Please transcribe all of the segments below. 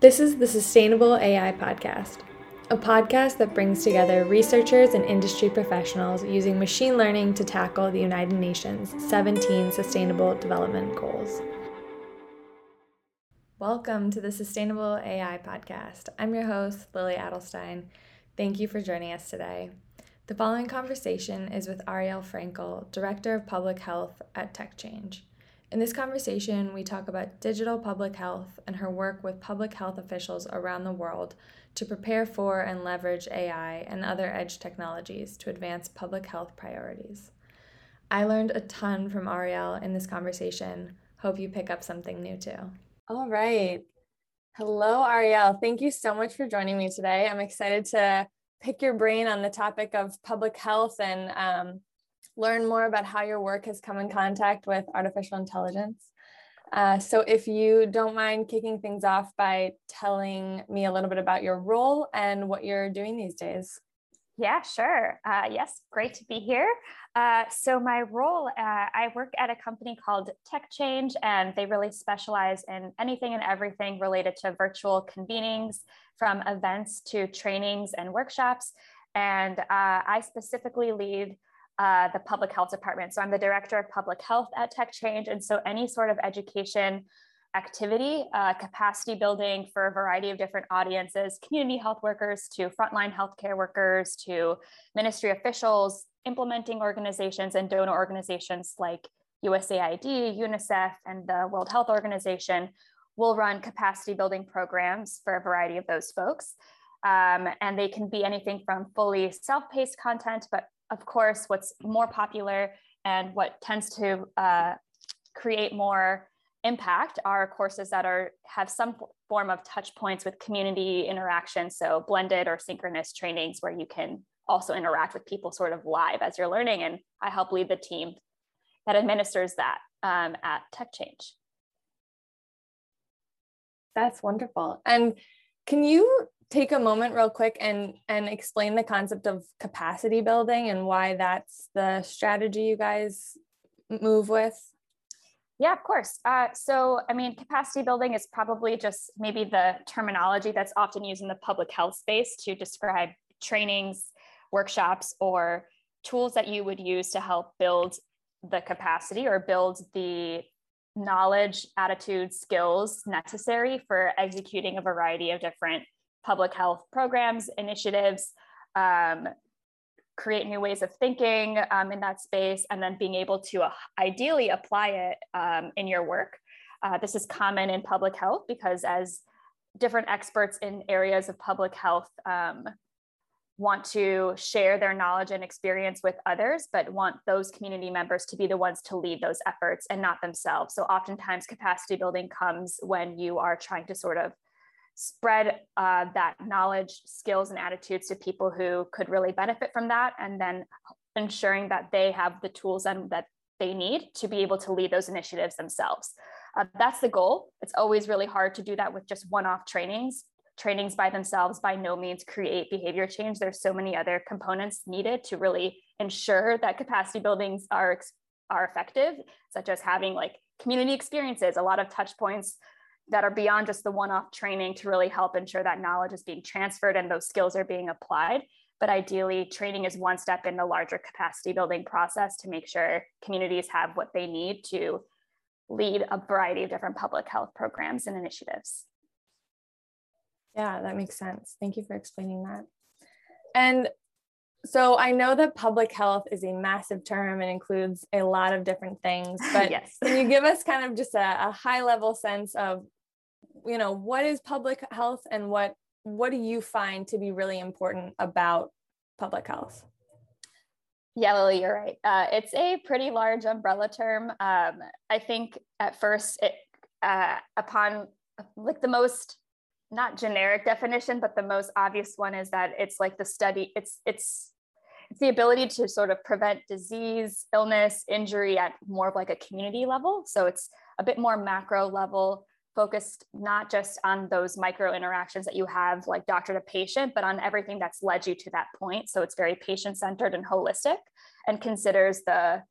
This is the Sustainable AI Podcast, a podcast that brings together researchers and industry professionals using machine learning to tackle the United Nations 17 Sustainable Development Goals. Welcome to the Sustainable AI Podcast. I'm your host, Lily Adelstein. Thank you for joining us today. The following conversation is with Ariel Frankel, Director of Public Health at TechChange. In this conversation, we talk about digital public health and her work with public health officials around the world to prepare for and leverage AI and other edge technologies to advance public health priorities. I learned a ton from Ariel in this conversation. Hope you pick up something new too. All right. Hello, Ariel. Thank you so much for joining me today. I'm excited to pick your brain on the topic of public health and um, learn more about how your work has come in contact with artificial intelligence. Uh, so, if you don't mind kicking things off by telling me a little bit about your role and what you're doing these days. Yeah, sure. Uh, yes, great to be here. Uh, so, my role, uh, I work at a company called TechChange, and they really specialize in anything and everything related to virtual convenings, from events to trainings and workshops. And uh, I specifically lead uh, the public health department. So I'm the director of public health at TechChange. And so any sort of education activity, uh, capacity building for a variety of different audiences, community health workers to frontline healthcare workers to ministry officials, implementing organizations and donor organizations like USAID, UNICEF, and the World Health Organization will run capacity building programs for a variety of those folks. Um, and they can be anything from fully self-paced content, but of course, what's more popular and what tends to uh, create more impact are courses that are have some form of touch points with community interaction. So blended or synchronous trainings where you can also interact with people sort of live as you're learning. And i help lead the team that administers that um, at TechChange that's wonderful. And can you take a moment real quick and and explain the concept of capacity building and why that's the strategy you guys move with? Yeah of course. Uh, so i mean capacity building is probably just maybe the terminology that's often used in the public health space to describe trainings workshops or tools that you would use to help build the capacity or build the knowledge attitude skills necessary for executing a variety of different public health programs, initiatives, um, create new ways of thinking um, in that space, and then being able to uh, ideally apply it um, in your work. Uh, this is common in public health because as different experts in areas of public health um, want to share their knowledge and experience with others, but want those community members to be the ones to lead those efforts and not themselves. So oftentimes capacity building comes when you are trying to sort of spread uh, that knowledge, skills, and attitudes to people who could really benefit from that, and then ensuring that they have the tools and that they need to be able to lead those initiatives themselves. Uh, that's the goal. It's always really hard to do that with just one-off trainings. Trainings by themselves by no means create behavior change. There's so many other components needed to really ensure that capacity buildings are are effective, such as having like community experiences, a lot of touch points that are beyond just the one-off training to really help ensure that knowledge is being transferred and those skills are being applied. But ideally training is one step in the larger capacity building process to make sure communities have what they need to lead a variety of different public health programs and initiatives. Yeah that makes sense. Thank you for explaining that. And so I know that public health is a massive term and includes a lot of different things, but yes. can you give us kind of just a, a high level sense of you know what is public health and what what do you find to be really important about public health? Yeah lily you're right. Uh, it's a pretty large umbrella term. Um, i think at first it uh, upon like the most not generic definition but the most obvious one is that it's like the study it's it's it's the ability to sort of prevent disease illness injury at more of like a community level. So it's a bit more macro level focused not just on those micro interactions that you have like doctor to patient but on everything that's led you to that point so it's very patient centered and holistic and considers the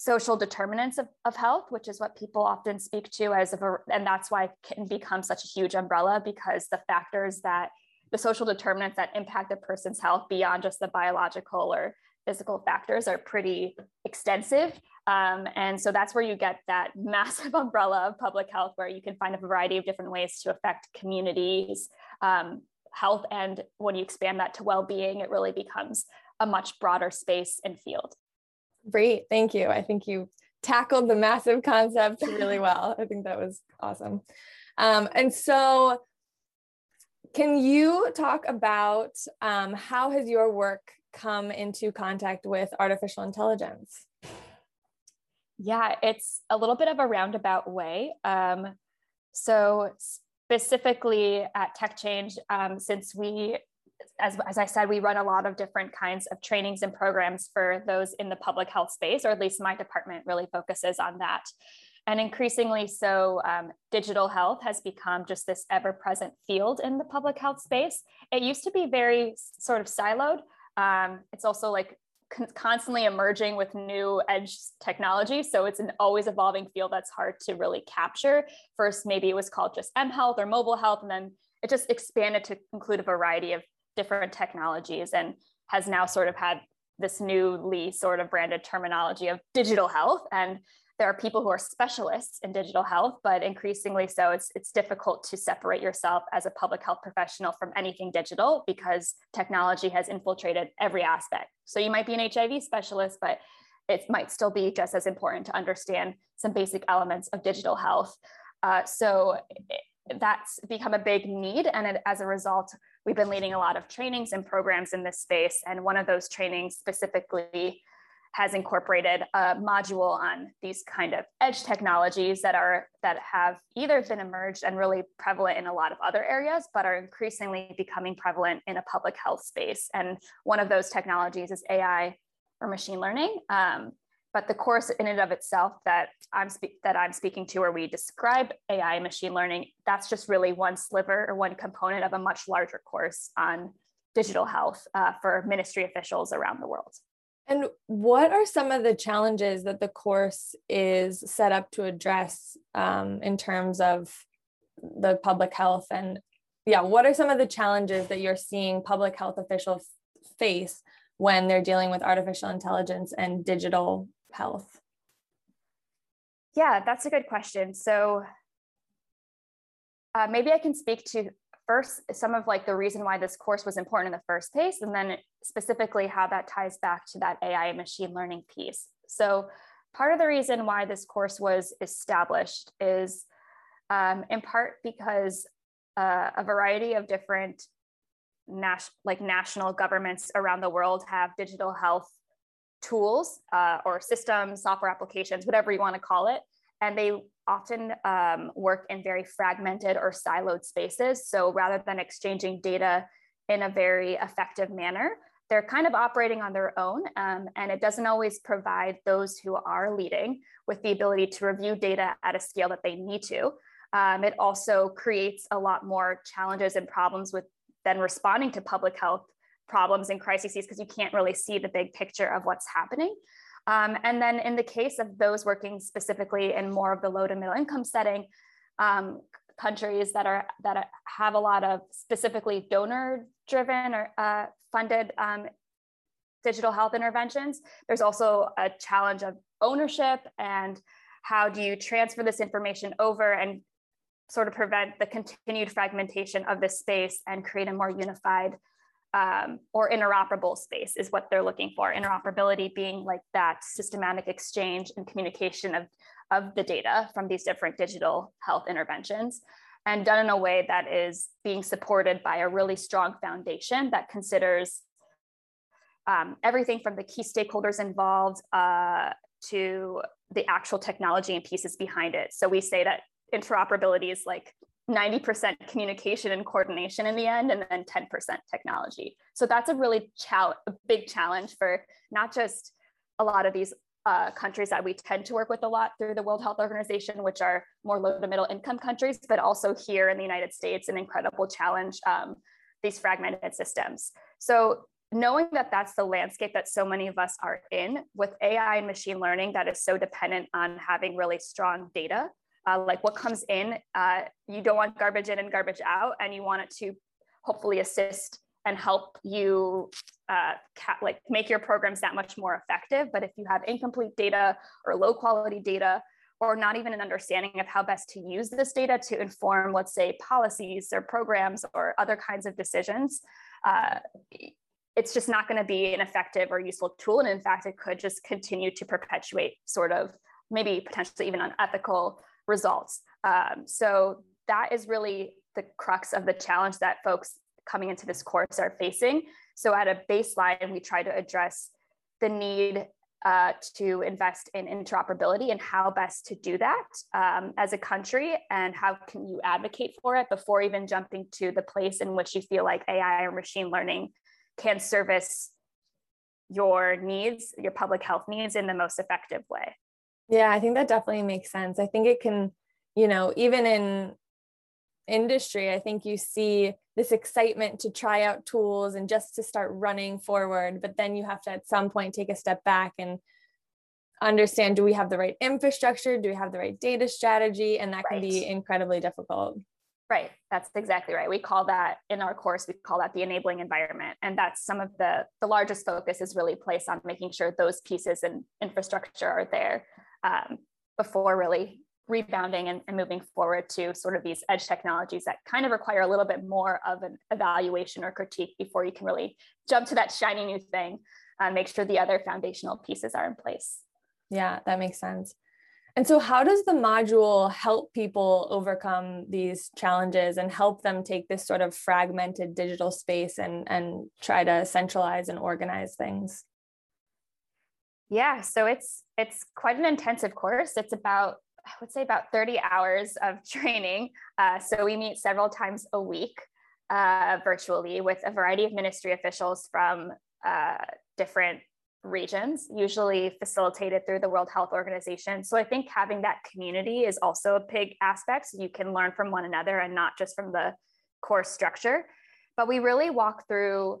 social determinants of, of health, which is what people often speak to as of a, and that's why it can become such a huge umbrella because the factors that the social determinants that impact a person's health beyond just the biological or physical factors are pretty extensive. Um, and so that's where you get that massive umbrella of public health, where you can find a variety of different ways to affect communities, um, health. And when you expand that to well being, it really becomes a much broader space and field. Great. Thank you. I think you tackled the massive concept really well. I think that was awesome. Um, and so, can you talk about um, how has your work come into contact with artificial intelligence? Yeah, it's a little bit of a roundabout way. Um, so, specifically at TechChange, um, since we as, as I said, we run a lot of different kinds of trainings and programs for those in the public health space, or at least my department really focuses on that. And increasingly so, um, digital health has become just this ever present field in the public health space. It used to be very sort of siloed. Um, it's also like constantly emerging with new edge technology. So it's an always evolving field that's hard to really capture. First, maybe it was called just M health or mobile health, and then it just expanded to include a variety of different technologies and has now sort of had this newly sort of branded terminology of digital health and there are people who are specialists in digital health but increasingly so it's it's difficult to separate yourself as a public health professional from anything digital because technology has infiltrated every aspect so you might be an hiv specialist but it might still be just as important to understand some basic elements of digital health uh, so that's become a big need. And it, as a result, we've been leading a lot of trainings and programs in this space. And one of those trainings specifically has incorporated a module on these kind of edge technologies that are that have either been emerged and really prevalent in a lot of other areas but are increasingly becoming prevalent in a public health space and one of those technologies is ai or machine learning um, but the course in and of itself that I'm that I'm speaking to, where we describe AI machine learning, that's just really one sliver or one component of a much larger course on digital health uh, for ministry officials around the world. And what are some of the challenges that the course is set up to address um, in terms of the public health? And yeah, what are some of the challenges that you're seeing public health officials face when they're dealing with artificial intelligence and digital health? Yeah, that's a good question. So uh, maybe I can speak to first some of like the reason why this course was important in the first place, and then specifically how that ties back to that AI and machine learning piece. So part of the reason why this course was established is um, in part because uh, a variety of different nas- like national governments around the world have digital health tools uh, or systems, software applications, whatever you want to call it. And they often um, work in very fragmented or siloed spaces. So rather than exchanging data in a very effective manner, they're kind of operating on their own. Um, and it doesn't always provide those who are leading with the ability to review data at a scale that they need to. Um, it also creates a lot more challenges and problems with then responding to public health problems and crises because you can't really see the big picture of what's happening. Um, and then in the case of those working specifically in more of the low to middle income setting, um, countries that are that have a lot of specifically donor driven or uh, funded um, digital health interventions, there's also a challenge of ownership and how do you transfer this information over and sort of prevent the continued fragmentation of this space and create a more unified um, or interoperable space is what they're looking for. Interoperability being like that systematic exchange and communication of, of the data from these different digital health interventions and done in a way that is being supported by a really strong foundation that considers um, everything from the key stakeholders involved uh, to the actual technology and pieces behind it. So we say that interoperability is like 90% communication and coordination in the end, and then 10% technology. So that's a really chal- a big challenge for not just a lot of these uh, countries that we tend to work with a lot through the World Health Organization, which are more low to middle income countries, but also here in the United States, an incredible challenge, um, these fragmented systems. So knowing that that's the landscape that so many of us are in with AI and machine learning that is so dependent on having really strong data, uh, like what comes in, uh, you don't want garbage in and garbage out, and you want it to hopefully assist and help you uh, ca- like make your programs that much more effective. But if you have incomplete data or low quality data, or not even an understanding of how best to use this data to inform, let's say, policies or programs or other kinds of decisions, uh, it's just not going to be an effective or useful tool. And in fact, it could just continue to perpetuate sort of maybe potentially even unethical results. Um, so that is really the crux of the challenge that folks coming into this course are facing. So at a baseline, we try to address the need uh, to invest in interoperability and how best to do that um, as a country and how can you advocate for it before even jumping to the place in which you feel like AI or machine learning can service your needs, your public health needs in the most effective way. Yeah, I think that definitely makes sense. I think it can, you know, even in industry, I think you see this excitement to try out tools and just to start running forward. But then you have to at some point take a step back and understand do we have the right infrastructure? Do we have the right data strategy? And that can be incredibly difficult. Right. That's exactly right. We call that in our course, we call that the enabling environment. And that's some of the, the largest focus is really placed on making sure those pieces and infrastructure are there um, before really rebounding and, and, moving forward to sort of these edge technologies that kind of require a little bit more of an evaluation or critique before you can really jump to that shiny new thing and make sure the other foundational pieces are in place. Yeah, that makes sense. And so, how does the module help people overcome these challenges and help them take this sort of fragmented digital space and, and try to centralize and organize things? Yeah, so it's it's quite an intensive course. It's about I would say about 30 hours of training. Uh, so we meet several times a week uh, virtually with a variety of ministry officials from uh, different regions, usually facilitated through the World Health Organization. So I think having that community is also a big aspect. So you can learn from one another and not just from the course structure. But we really walk through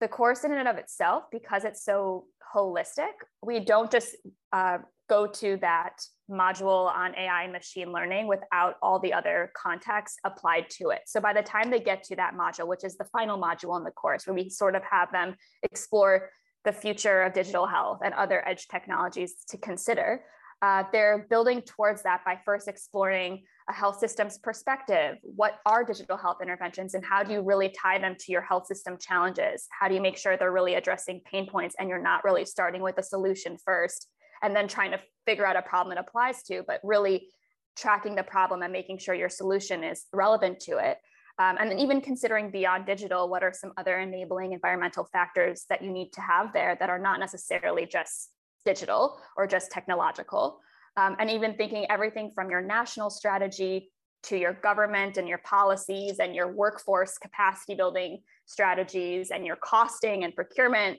the course in and of itself because it's so holistic. We don't just uh, go to that module on AI and machine learning without all the other context applied to it. So by the time they get to that module, which is the final module in the course, where we sort of have them explore the future of digital health and other edge technologies to consider. Uh, they're building towards that by first exploring a health system's perspective. What are digital health interventions and how do you really tie them to your health system challenges? How do you make sure they're really addressing pain points and you're not really starting with a solution first and then trying to figure out a problem it applies to, but really tracking the problem and making sure your solution is relevant to it. Um, and then even considering beyond digital, what are some other enabling environmental factors that you need to have there that are not necessarily just digital or just technological? Um, and even thinking everything from your national strategy to your government and your policies and your workforce capacity building strategies and your costing and procurement,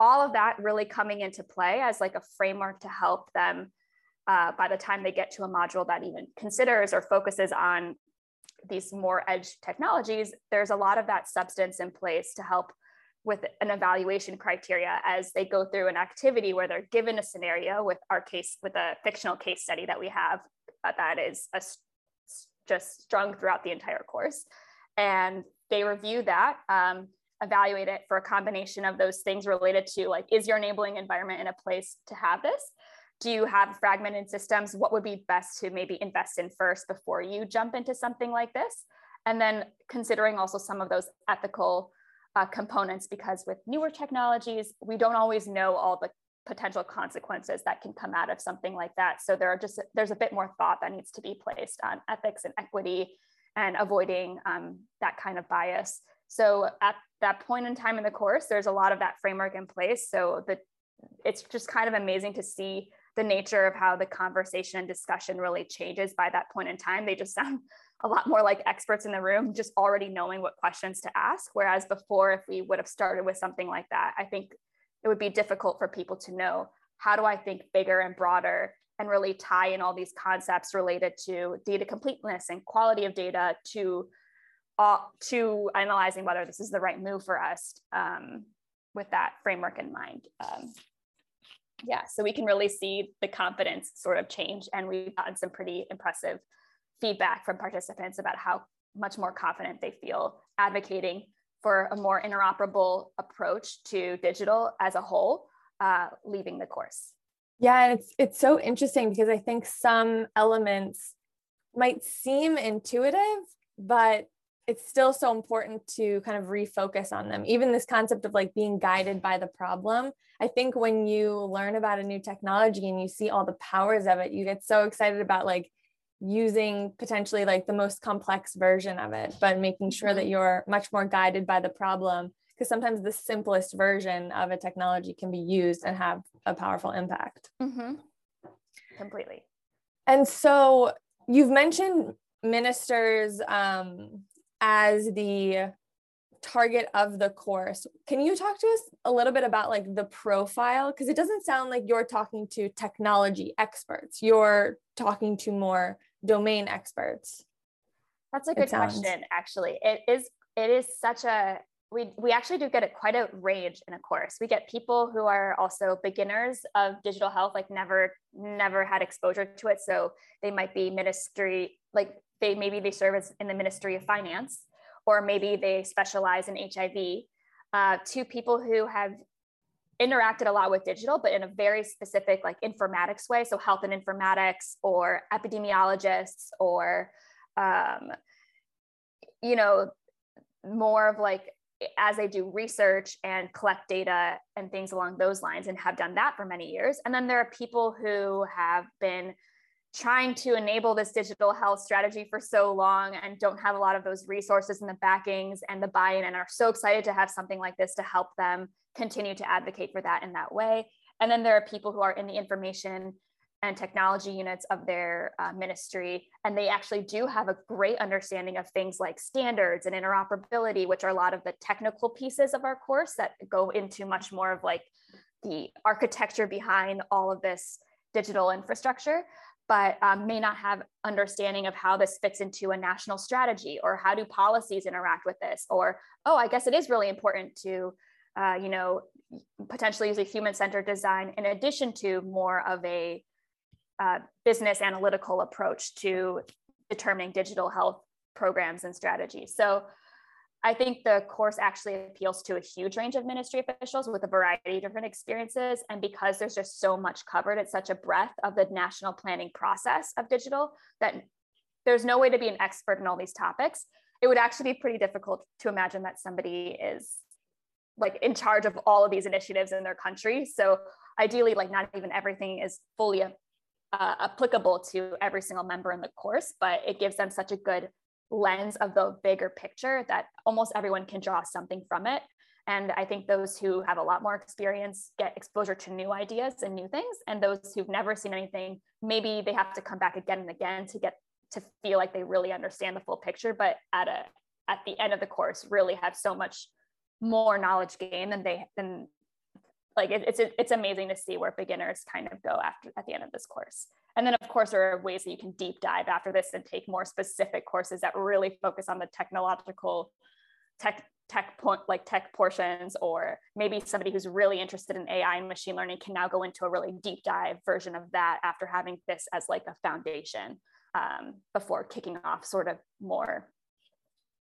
all of that really coming into play as like a framework to help them uh, by the time they get to a module that even considers or focuses on these more edge technologies, there's a lot of that substance in place to help with an evaluation criteria as they go through an activity where they're given a scenario with our case with a fictional case study that we have uh, that is a, just strung throughout the entire course and they review that um, evaluate it for a combination of those things related to like is your enabling environment in a place to have this do you have fragmented systems? What would be best to maybe invest in first before you jump into something like this? And then considering also some of those ethical uh, components, because with newer technologies, we don't always know all the potential consequences that can come out of something like that. So there are just there's a bit more thought that needs to be placed on ethics and equity and avoiding um, that kind of bias. So at that point in time in the course, there's a lot of that framework in place. So the it's just kind of amazing to see the nature of how the conversation and discussion really changes by that point in time. They just sound a lot more like experts in the room, just already knowing what questions to ask. Whereas before, if we would have started with something like that, I think it would be difficult for people to know how do I think bigger and broader and really tie in all these concepts related to data completeness and quality of data to uh, to analyzing whether this is the right move for us. Um, with that framework in mind. Um, yeah, so we can really see the confidence sort of change, and we've gotten some pretty impressive feedback from participants about how much more confident they feel advocating for a more interoperable approach to digital as a whole, uh, leaving the course. Yeah, it's it's so interesting because I think some elements might seem intuitive, but it's still so important to kind of refocus on them. Even this concept of like being guided by the problem. I think when you learn about a new technology and you see all the powers of it, you get so excited about like using potentially like the most complex version of it, but making sure that mm-hmm. you're much more guided by the problem because sometimes the simplest version of a technology can be used and have a powerful impact. Mm-hmm. Completely. And so you've mentioned ministers um, as the target of the course. Can you talk to us a little bit about like the profile? Because it doesn't sound like you're talking to technology experts. You're talking to more domain experts. That's a good question, actually. It is it is such a we we actually do get a, quite a range in a course. We get people who are also beginners of digital health, like never never had exposure to it. So they might be ministry, like they maybe they serve as in the Ministry of Finance, or maybe they specialize in HIV. Uh, to people who have interacted a lot with digital, but in a very specific like informatics way. So health and informatics, or epidemiologists, or um, you know more of like as they do research and collect data and things along those lines and have done that for many years. And then there are people who have been trying to enable this digital health strategy for so long and don't have a lot of those resources and the backings and the buy-in and are so excited to have something like this to help them continue to advocate for that in that way. And then there are people who are in the information and technology units of their uh, ministry. And they actually do have a great understanding of things like standards and interoperability, which are a lot of the technical pieces of our course that go into much more of like the architecture behind all of this digital infrastructure but um, may not have understanding of how this fits into a national strategy or how do policies interact with this or oh i guess it is really important to uh, you know potentially use a human-centered design in addition to more of a uh, business analytical approach to determining digital health programs and strategies. So I think the course actually appeals to a huge range of ministry officials with a variety of different experiences. And because there's just so much covered, it's such a breadth of the national planning process of digital that there's no way to be an expert in all these topics. It would actually be pretty difficult to imagine that somebody is like in charge of all of these initiatives in their country. So ideally, like not even everything is fully uh, applicable to every single member in the course, but it gives them such a good lens of the bigger picture that almost everyone can draw something from it. And I think those who have a lot more experience get exposure to new ideas and new things. And those who've never seen anything, maybe they have to come back again and again to get to feel like they really understand the full picture. But at a at the end of the course, really have so much more knowledge gain than they than like it, it's it's amazing to see where beginners kind of go after at the end of this course. And then, of course, there are ways that you can deep dive after this and take more specific courses that really focus on the technological tech tech point like tech portions or maybe somebody who's really interested in ai and machine learning can now go into a really deep dive version of that after having this as like a foundation um, before kicking off sort of more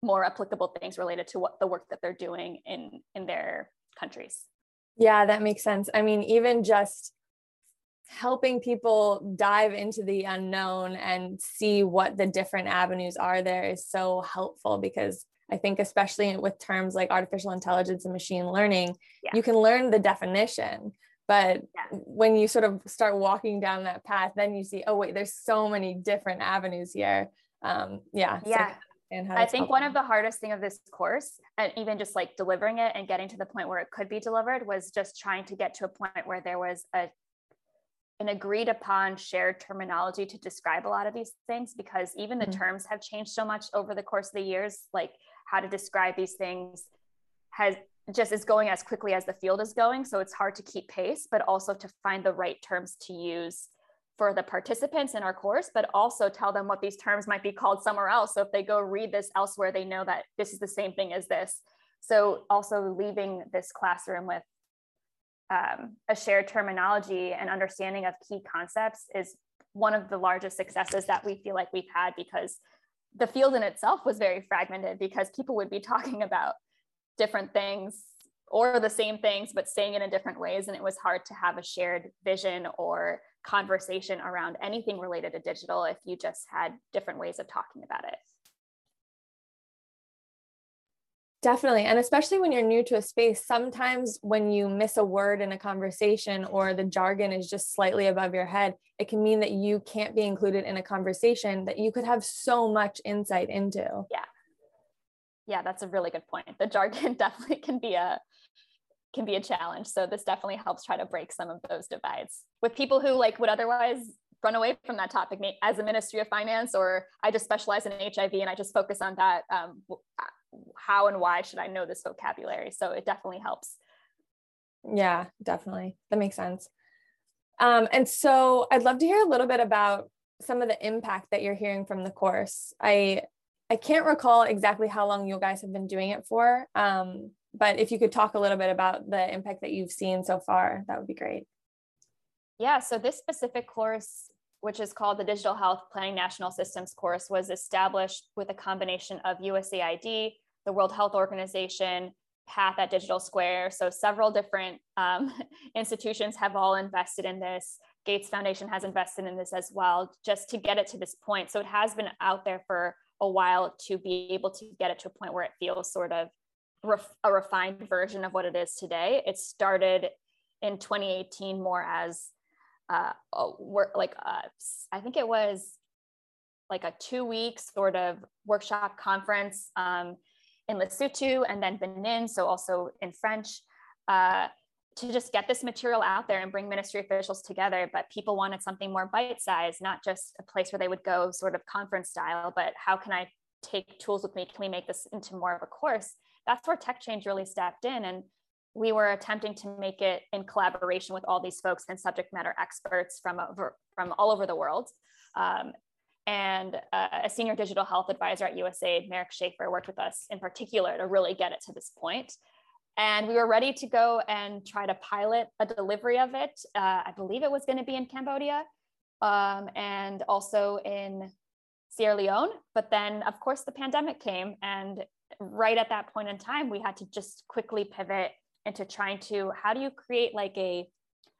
more applicable things related to what the work that they're doing in in their countries. Yeah that makes sense. I mean even just helping people dive into the unknown and see what the different avenues are there is so helpful because I think, especially with terms like artificial intelligence and machine learning, yeah. you can learn the definition. But yeah. when you sort of start walking down that path, then you see, oh, wait, there's so many different avenues here. Um, yeah. Yeah. So I think one of the hardest thing of this course, and even just like delivering it and getting to the point where it could be delivered, was just trying to get to a point where there was a an agreed upon shared terminology to describe a lot of these things because even the mm-hmm. terms have changed so much over the course of the years like how to describe these things has just is going as quickly as the field is going. So it's hard to keep pace but also to find the right terms to use for the participants in our course but also tell them what these terms might be called somewhere else. So if they go read this elsewhere they know that this is the same thing as this. So also leaving this classroom with um, a shared terminology and understanding of key concepts is one of the largest successes that we feel like we've had because the field in itself was very fragmented because people would be talking about different things or the same things but saying it in different ways. And it was hard to have a shared vision or conversation around anything related to digital if you just had different ways of talking about it Definitely. And especially when you're new to a space, sometimes when you miss a word in a conversation or the jargon is just slightly above your head, it can mean that you can't be included in a conversation that you could have so much insight into. Yeah. Yeah, that's a really good point. The jargon definitely can be a can be a challenge. So this definitely helps try to break some of those divides with people who like would otherwise run away from that topic as a ministry of finance or i just specialize in hiv and i just focus on that um, how and why should I know this vocabulary? So it definitely helps. Yeah, definitely. That makes sense. Um, and so I'd love to hear a little bit about some of the impact that you're hearing from the course. I I can't recall exactly how long you guys have been doing it for, um, but if you could talk a little bit about the impact that you've seen so far, that would be great. Yeah, so this specific course, which is called the Digital Health Planning National Systems course, was established with a combination of USAID, the World Health Organization, Path at Digital Square. So several different um, institutions have all invested in this. Gates Foundation has invested in this as well, just to get it to this point. So it has been out there for a while to be able to get it to a point where it feels sort of ref- a refined version of what it is today. It started in 2018 more as uh, work, like uh, I think it was like a two week sort of workshop conference. Um, in Lesotho and then Benin, so also in French, uh, to just get this material out there and bring ministry officials together. But people wanted something more bite sized, not just a place where they would go sort of conference style, but how can I take tools with me? Can we make this into more of a course? That's where TechChange really stepped in. And we were attempting to make it in collaboration with all these folks and subject matter experts from over, from all over the world. Um, and uh, a senior digital health advisor at USAID, Merrick Schaefer, worked with us in particular to really get it to this point. And we were ready to go and try to pilot a delivery of it. Uh, I believe it was going to be in Cambodia um, and also in Sierra Leone. But then, of course, the pandemic came. And right at that point in time, we had to just quickly pivot into trying to how do you create like a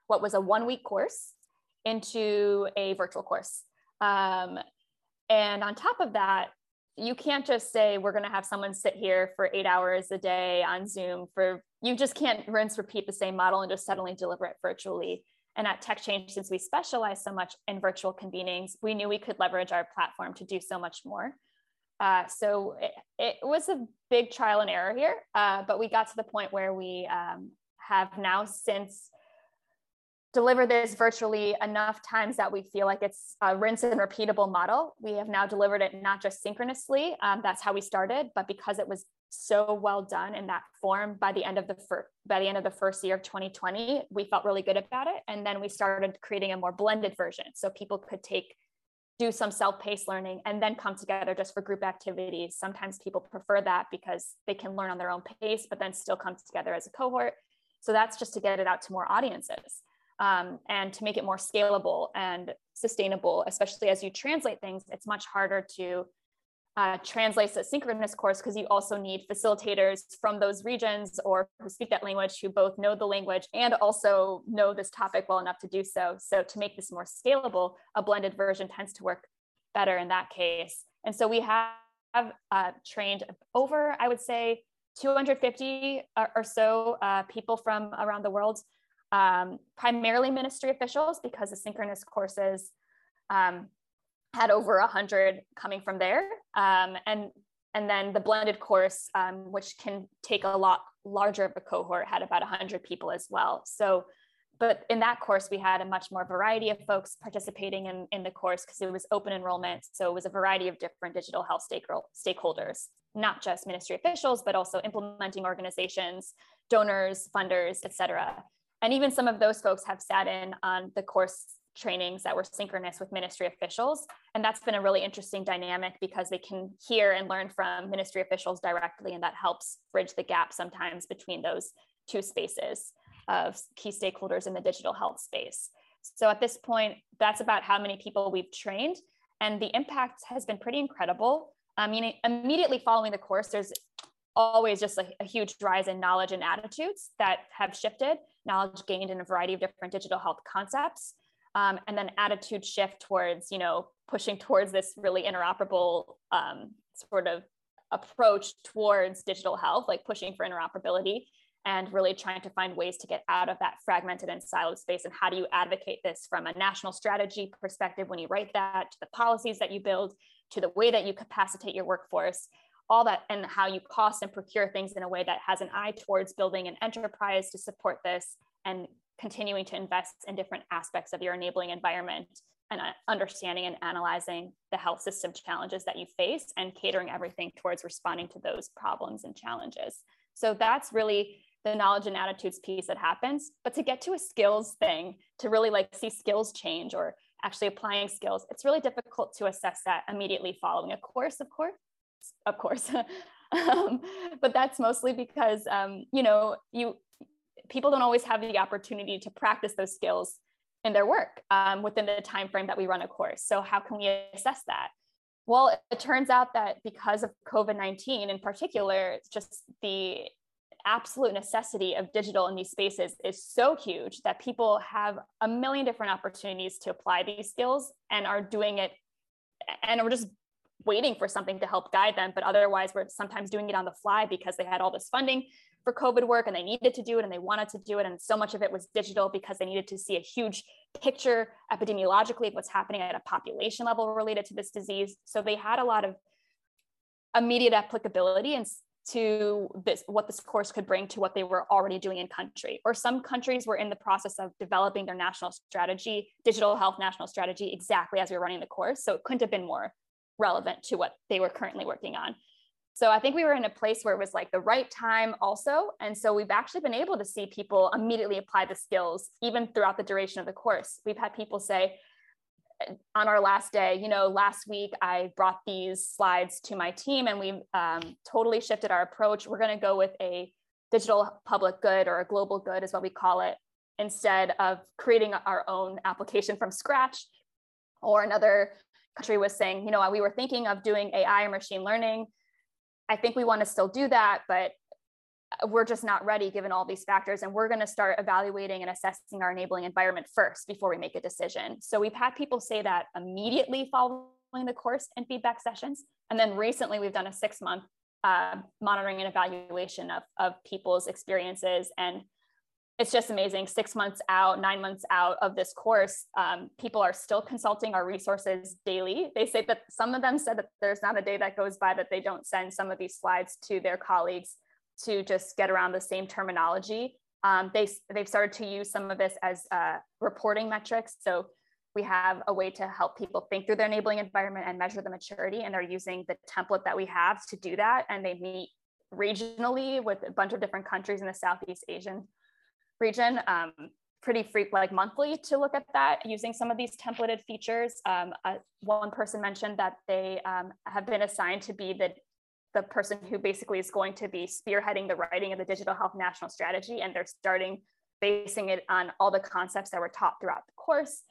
what was a one week course into a virtual course um, and on top of that, you can't just say we're going to have someone sit here for eight hours a day on Zoom for you just can't rinse repeat the same model and just suddenly deliver it virtually. And at TechChange, since we specialize so much in virtual convenings, we knew we could leverage our platform to do so much more. Uh, so it, it, was a big trial and error here, uh, but we got to the point where we um, have now since deliver this virtually enough times that we feel like it's a rinse and repeatable model. We have now delivered it not just synchronously, um, that's how we started, but because it was so well done in that form by the end of the by the end of the first year of 2020 we felt really good about it and then we started creating a more blended version so people could take do some self-paced learning and then come together just for group activities. Sometimes people prefer that because they can learn on their own pace but then still come together as a cohort. So that's just to get it out to more audiences um, and to make it more scalable and sustainable, especially as you translate things, it's much harder to uh, translate a synchronous course because you also need facilitators from those regions or who speak that language who both know the language and also know this topic well enough to do so. So to make this more scalable, a blended version tends to work better in that case. And so we have uh, trained over, I would say, 250 or, so uh, people from around the world um, primarily ministry officials because the synchronous courses um, had over 100 coming from there. Um, and, and then the blended course, um, which can take a lot larger of a cohort, had about 100 people as well. So, but in that course, we had a much more variety of folks participating in, in the course because it was open enrollment. So it was a variety of different digital health stakeholders, not just ministry officials, but also implementing organizations, donors, funders, et cetera and even some of those folks have sat in on the course trainings that were synchronous with ministry officials. And that's been a really interesting dynamic because they can hear and learn from ministry officials directly, and that helps bridge the gap sometimes between those two spaces of key stakeholders in the digital health space. So at this point, that's about how many people we've trained. And the impact has been pretty incredible. I mean, immediately following the course, there's always just a, huge rise in knowledge and attitudes that have shifted, knowledge gained in a variety of different digital health concepts. Um, and then attitude shift towards, you know, pushing towards this really interoperable um, sort of approach towards digital health, like pushing for interoperability and really trying to find ways to get out of that fragmented and siloed space. And how do you advocate this from a national strategy perspective when you write that, to the policies that you build, to the way that you capacitate your workforce, all that, and how you cost and procure things in a way that has an eye towards building an enterprise to support this and continuing to invest in different aspects of your enabling environment and uh, understanding and analyzing the health system challenges that you face and catering everything towards responding to those problems and challenges. So that's really the knowledge and attitudes piece that happens. But to get to a skills thing, to really like see skills change or actually applying skills, it's really difficult to assess that immediately following a course, of course, of course. um, but that's mostly because um, you know you people don't always have the opportunity to practice those skills in their work um, within the time frame that we run a course. So how can we assess that? Well, it turns out that because of COVID 19 in particular, just the absolute necessity of digital in these spaces is so huge that people have a million different opportunities to apply these skills and are doing it and are just waiting for something to help guide them but otherwise we're sometimes doing it on the fly because they had all this funding for covid work and they needed to do it and they wanted to do it and so much of it was digital because they needed to see a huge picture epidemiologically of what's happening at a population level related to this disease. So they had a lot of immediate applicability and to this what this course could bring to what they were already doing in country or some countries were in the process of developing their national strategy digital health national strategy exactly as we were running the course. So it couldn't have been more relevant to what they were currently working on so i think we were in a place where it was like the right time also and so we've actually been able to see people immediately apply the skills even throughout the duration of the course we've had people say on our last day, you know, last week I brought these slides to my team and we um, totally shifted our approach. We're going to go with a digital public good or a global good is what we call it, instead of creating our own application from scratch. Or another country was saying, you know, we were thinking of doing AI or machine learning. I think we want to still do that, but we're just not ready given all these factors and we're going to start evaluating and assessing our enabling environment first before we make a decision. So we've had people say that immediately following the course and feedback sessions and then recently we've done a six month uh, monitoring and evaluation of, of people's experiences and it's just amazing six months out nine months out of this course um, people are still consulting our resources daily they say that some of them said that there's not a day that goes by that they don't send some of these slides to their colleagues to just get around the same terminology. Um, they, they've started to use some of this as uh, reporting metrics. So we have a way to help people think through their enabling environment and measure the maturity. And they're using the template that we have to do that. And they meet regionally with a bunch of different countries in the Southeast Asian region. Um, pretty freak like monthly to look at that using some of these templated features. Um, uh, one person mentioned that they um, have been assigned to be the the person who basically is going to be spearheading the writing of the digital health national strategy and they're starting basing it on all the concepts that were taught throughout the course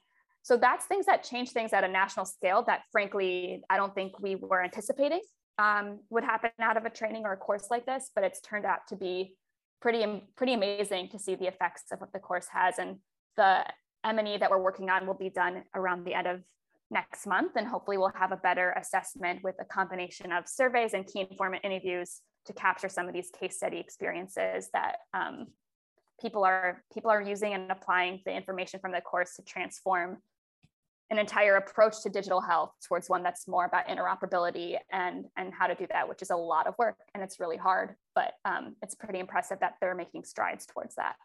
so that's things that change things at a national scale that frankly i don't think we were anticipating um, would happen out of a training or a course like this but it's turned out to be pretty pretty amazing to see the effects of what the course has and the m&e that we're working on will be done around the end of next month. And hopefully we'll have a better assessment with a combination of surveys and key informant interviews to capture some of these case study experiences that um, people are people are using and applying the information from the course to transform an entire approach to digital health towards one that's more about interoperability and and how to do that which is a lot of work and it's really hard but um, it's pretty impressive that they're making strides towards that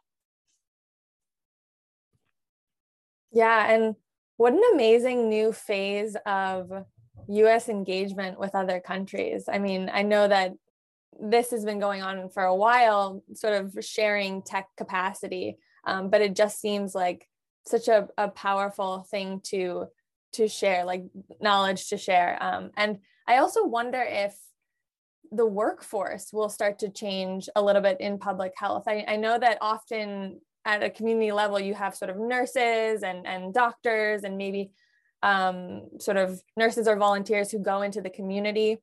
yeah and what an amazing new phase of US engagement with other countries. I mean, I know that this has been going on for a while, sort of sharing tech capacity, um, but it just seems like such a, a powerful thing to to share like knowledge to share. Um, and i also wonder if the workforce will start to change a little bit in public health. I, I know that often at a community level you have sort of nurses and, and doctors and maybe um, sort of nurses or volunteers who go into the community.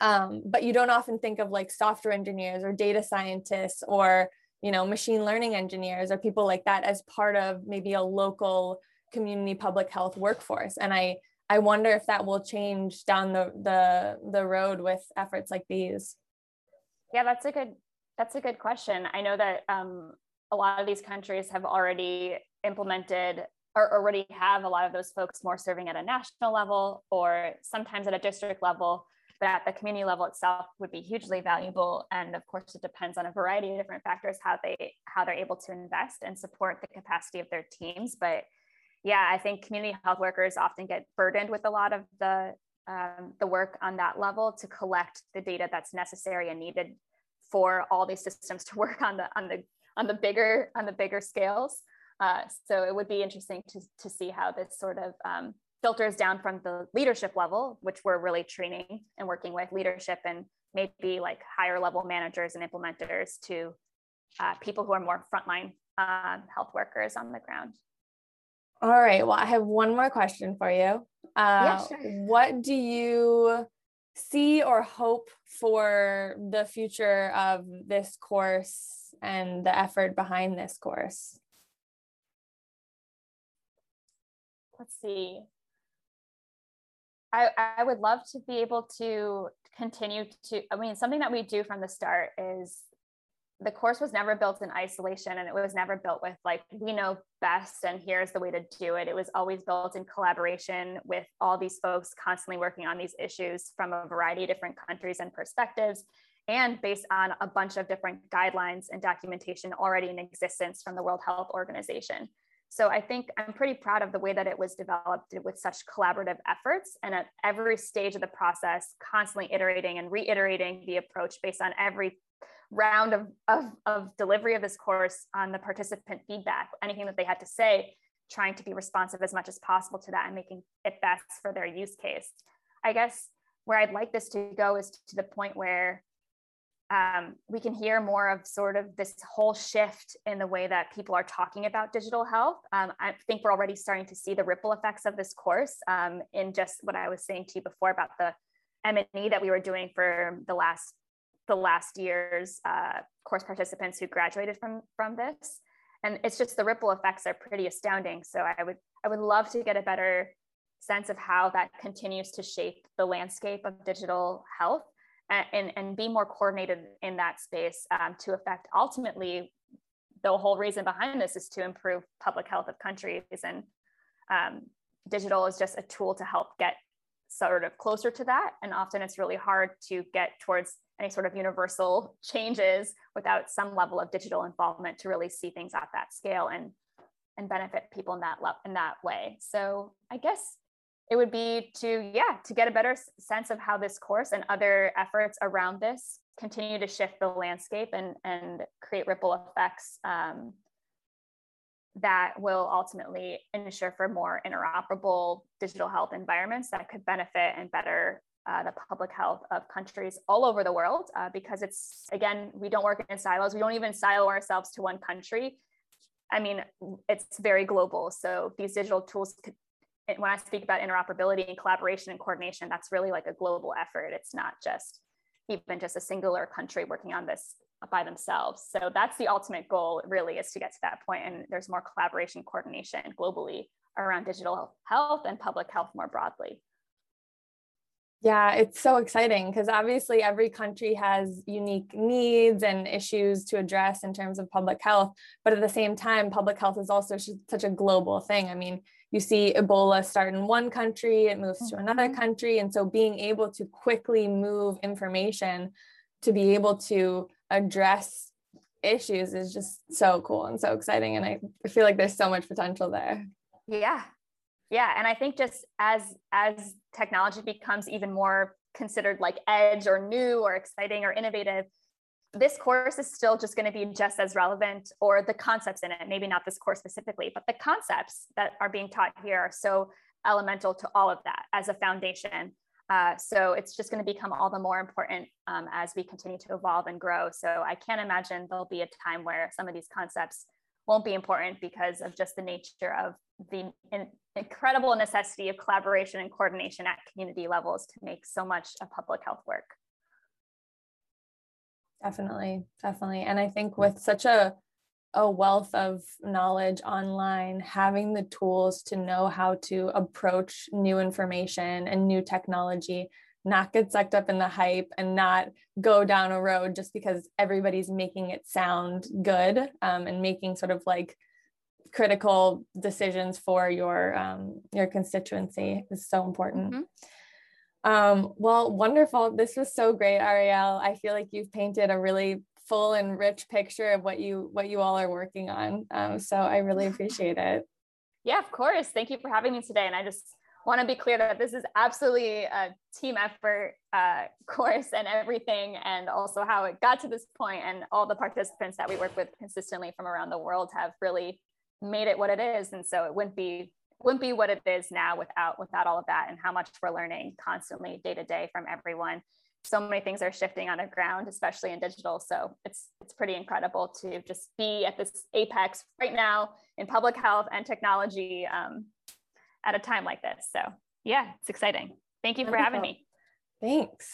Um, but you don't often think of like software engineers or data scientists or you know machine learning engineers or people like that as part of maybe a local community public health workforce. And i i wonder if that will change down the the the road with efforts like these. Yeah that's a good that's a good question. I know that um, a lot of these countries have already implemented or already have a lot of those folks more serving at a national level or sometimes at a district level but at the community level itself would be hugely valuable and of course it depends on a variety of different factors how they how they're able to invest and support the capacity of their teams but yeah i think community health workers often get burdened with a lot of the um, the work on that level to collect the data that's necessary and needed for all these systems to work on the on the on the bigger on the bigger scales. Uh, so it would be interesting to, to see how this sort of um, filters down from the leadership level, which we're really training and working with leadership and maybe like higher level managers and implementers to uh, people who are more frontline um, health workers on the ground. All right. Well, I have one more question for you. Uh, yeah, sure. What do you see or hope for the future of this course and the effort behind this course? Let's see. I, I would love to be able to continue to, I mean, something that we do from the start is the course was never built in isolation and it was never built with like we know best and here's the way to do it it was always built in collaboration with all these folks constantly working on these issues from a variety of different countries and perspectives and based on a bunch of different guidelines and documentation already in existence from the World Health Organization. So I think I'm pretty proud of the way that it was developed with such collaborative efforts and at every stage of the process, constantly iterating and reiterating the approach based on every round of, of, of delivery of this course on the participant feedback, anything that they had to say, trying to be responsive as much as possible to that and making it best for their use case. I guess where I'd like this to go is to the point where um, we can hear more of sort of this whole shift in the way that people are talking about digital health. Um, I think we're already starting to see the ripple effects of this course um, in just what I was saying to you before about the M&E that we were doing for the last the last year's uh, course participants who graduated from from this. And it's just the ripple effects are pretty astounding. So I would I would love to get a better sense of how that continues to shape the landscape of digital health and, and be more coordinated in that space um, to affect ultimately the whole reason behind this is to improve public health of countries and um, digital is just a tool to help get sort of closer to that and often it's really hard to get towards any sort of universal changes without some level of digital involvement to really see things at that scale and and benefit people in that le- in that way. So i guess it would be to yeah to get a better sense of how this course and other efforts around this continue to shift the landscape and and create ripple effects um, that will ultimately ensure for more interoperable digital health environments that could benefit and better uh, the public health of countries all over the world uh, because it's again we don't work in silos. We don't even silo ourselves to one country. I mean it's very global so these digital tools could when I speak about interoperability and collaboration and coordination, that's really like a global effort. It's not just even just a singular country working on this by themselves. So that's the ultimate goal, really, is to get to that point. And there's more collaboration, coordination globally around digital health and public health more broadly. Yeah, it's so exciting because obviously every country has unique needs and issues to address in terms of public health. But at the same time, public health is also such a global thing. I mean, you see Ebola start in one country, it moves to another mm-hmm. country. And so being able to quickly move information to be able to address issues is just so cool and so exciting. And I feel like there's so much potential there. Yeah, yeah and i think just as as technology becomes even more considered like edge or new or exciting or innovative this course is still just going to be just as relevant or the concepts in it maybe not this course specifically but the concepts that are being taught here are so elemental to all of that as a foundation. Uh, so it's just going to become all the more important um, as we continue to evolve and grow. So i can't imagine there'll be a time where some of these concepts won't be important because of just the nature of the in- incredible necessity of collaboration and coordination at community levels to make so much of public health work Definitely, definitely. And I think with such a a wealth of knowledge online, having the tools to know how to approach new information and new technology, not get sucked up in the hype and not go down a road just because everybody's making it sound good um, and making sort of like critical decisions for your um, your constituency is so important. Mm-hmm. Um, well, wonderful. This was so great, Ariel. I feel like you've painted a really full and rich picture of what you what you all are working on. Um, so I really appreciate it. Yeah, of course. Thank you for having me today. And I just want to be clear that this is absolutely a team effort uh, course and everything, and also how it got to this point, and all the participants that we work with consistently from around the world have really made it what it is. And so it wouldn't be wouldn't be what it is now without without all of that and how much we're learning constantly day to day from everyone. So many things are shifting on the ground especially in digital. So it's it's pretty incredible to just be at this apex right now in public health and technology um, at a time like this. So yeah it's exciting. Thank you for Wonderful. having me. Thanks